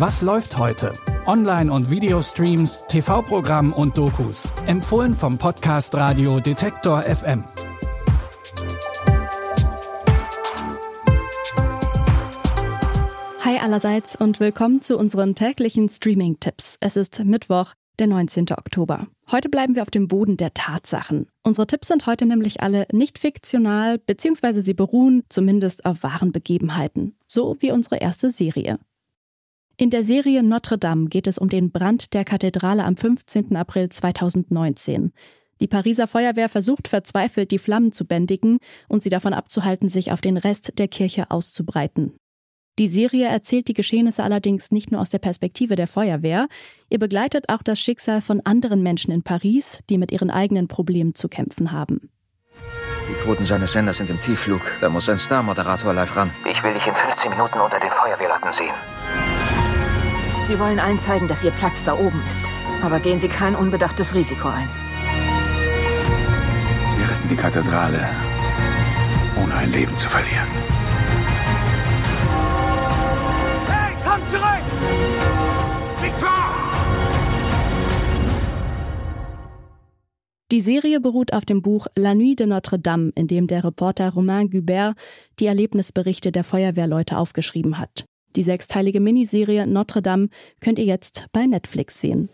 Was läuft heute? Online- und Videostreams, TV-Programm und Dokus. Empfohlen vom Podcast Radio Detektor FM. Hi allerseits und willkommen zu unseren täglichen Streaming-Tipps. Es ist Mittwoch, der 19. Oktober. Heute bleiben wir auf dem Boden der Tatsachen. Unsere Tipps sind heute nämlich alle nicht fiktional, beziehungsweise sie beruhen zumindest auf wahren Begebenheiten. So wie unsere erste Serie. In der Serie Notre Dame geht es um den Brand der Kathedrale am 15. April 2019. Die Pariser Feuerwehr versucht verzweifelt, die Flammen zu bändigen und sie davon abzuhalten, sich auf den Rest der Kirche auszubreiten. Die Serie erzählt die Geschehnisse allerdings nicht nur aus der Perspektive der Feuerwehr, ihr begleitet auch das Schicksal von anderen Menschen in Paris, die mit ihren eigenen Problemen zu kämpfen haben. Die Quoten seines Senders sind im Tiefflug. Da muss ein Star-Moderator live ran. Ich will dich in 15 Minuten unter den Feuerwehrleuten sehen. Sie wollen allen zeigen, dass Ihr Platz da oben ist. Aber gehen Sie kein unbedachtes Risiko ein. Wir retten die Kathedrale, ohne ein Leben zu verlieren. Hey, komm zurück! Victor! Die Serie beruht auf dem Buch La Nuit de Notre Dame, in dem der Reporter Romain Gubert die Erlebnisberichte der Feuerwehrleute aufgeschrieben hat. Die sechsteilige Miniserie Notre Dame könnt ihr jetzt bei Netflix sehen.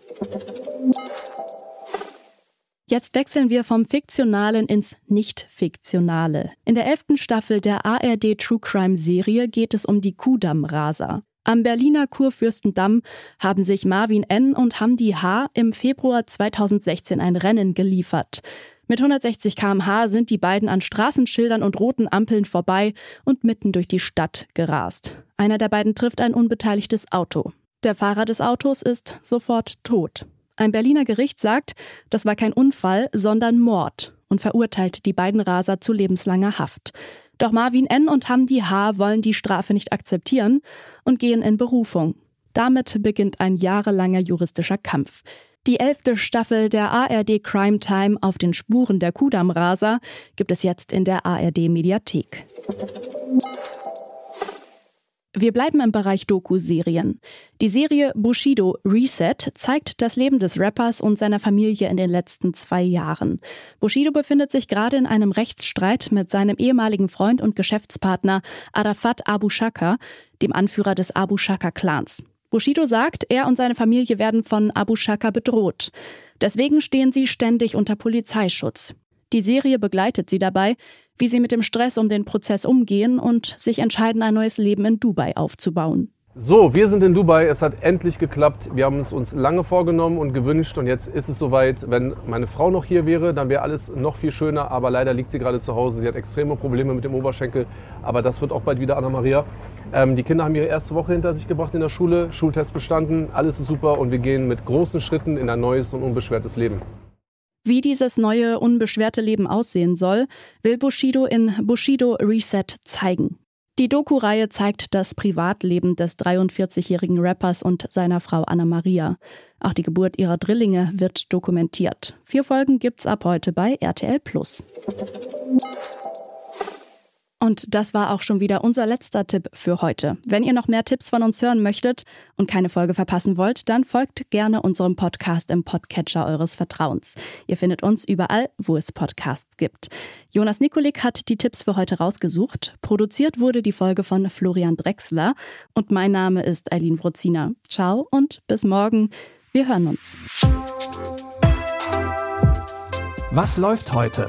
Jetzt wechseln wir vom Fiktionalen ins Nicht-Fiktionale. In der elften Staffel der ARD True Crime Serie geht es um die Kudamm-Raser. Am Berliner Kurfürstendamm haben sich Marvin N. und Hamdi H. im Februar 2016 ein Rennen geliefert. Mit 160 km/h sind die beiden an Straßenschildern und roten Ampeln vorbei und mitten durch die Stadt gerast. Einer der beiden trifft ein unbeteiligtes Auto. Der Fahrer des Autos ist sofort tot. Ein Berliner Gericht sagt, das war kein Unfall, sondern Mord und verurteilt die beiden Raser zu lebenslanger Haft. Doch Marvin N. und Hamdi H. wollen die Strafe nicht akzeptieren und gehen in Berufung. Damit beginnt ein jahrelanger juristischer Kampf. Die elfte Staffel der ARD Crime Time auf den Spuren der Kudam-Raser gibt es jetzt in der ARD Mediathek. Wir bleiben im Bereich Doku-Serien. Die Serie Bushido Reset zeigt das Leben des Rappers und seiner Familie in den letzten zwei Jahren. Bushido befindet sich gerade in einem Rechtsstreit mit seinem ehemaligen Freund und Geschäftspartner Arafat Abu Shaka, dem Anführer des Abu Shaka-Clans. Bushido sagt, er und seine Familie werden von Abu Shaka bedroht. Deswegen stehen sie ständig unter Polizeischutz. Die Serie begleitet sie dabei, wie sie mit dem Stress um den Prozess umgehen und sich entscheiden, ein neues Leben in Dubai aufzubauen. So, wir sind in Dubai. Es hat endlich geklappt. Wir haben es uns lange vorgenommen und gewünscht und jetzt ist es soweit. Wenn meine Frau noch hier wäre, dann wäre alles noch viel schöner. Aber leider liegt sie gerade zu Hause. Sie hat extreme Probleme mit dem Oberschenkel. Aber das wird auch bald wieder Anna-Maria. Ähm, die Kinder haben ihre erste Woche hinter sich gebracht in der Schule. Schultest bestanden. Alles ist super und wir gehen mit großen Schritten in ein neues und unbeschwertes Leben. Wie dieses neue, unbeschwerte Leben aussehen soll, will Bushido in Bushido Reset zeigen. Die Doku-Reihe zeigt das Privatleben des 43-jährigen Rappers und seiner Frau Anna Maria. Auch die Geburt ihrer Drillinge wird dokumentiert. Vier Folgen gibt's ab heute bei RTL Plus. Und das war auch schon wieder unser letzter Tipp für heute. Wenn ihr noch mehr Tipps von uns hören möchtet und keine Folge verpassen wollt, dann folgt gerne unserem Podcast im Podcatcher eures Vertrauens. Ihr findet uns überall, wo es Podcasts gibt. Jonas Nikolik hat die Tipps für heute rausgesucht. Produziert wurde die Folge von Florian Drexler und mein Name ist Eileen Wrozina. Ciao und bis morgen. Wir hören uns. Was läuft heute?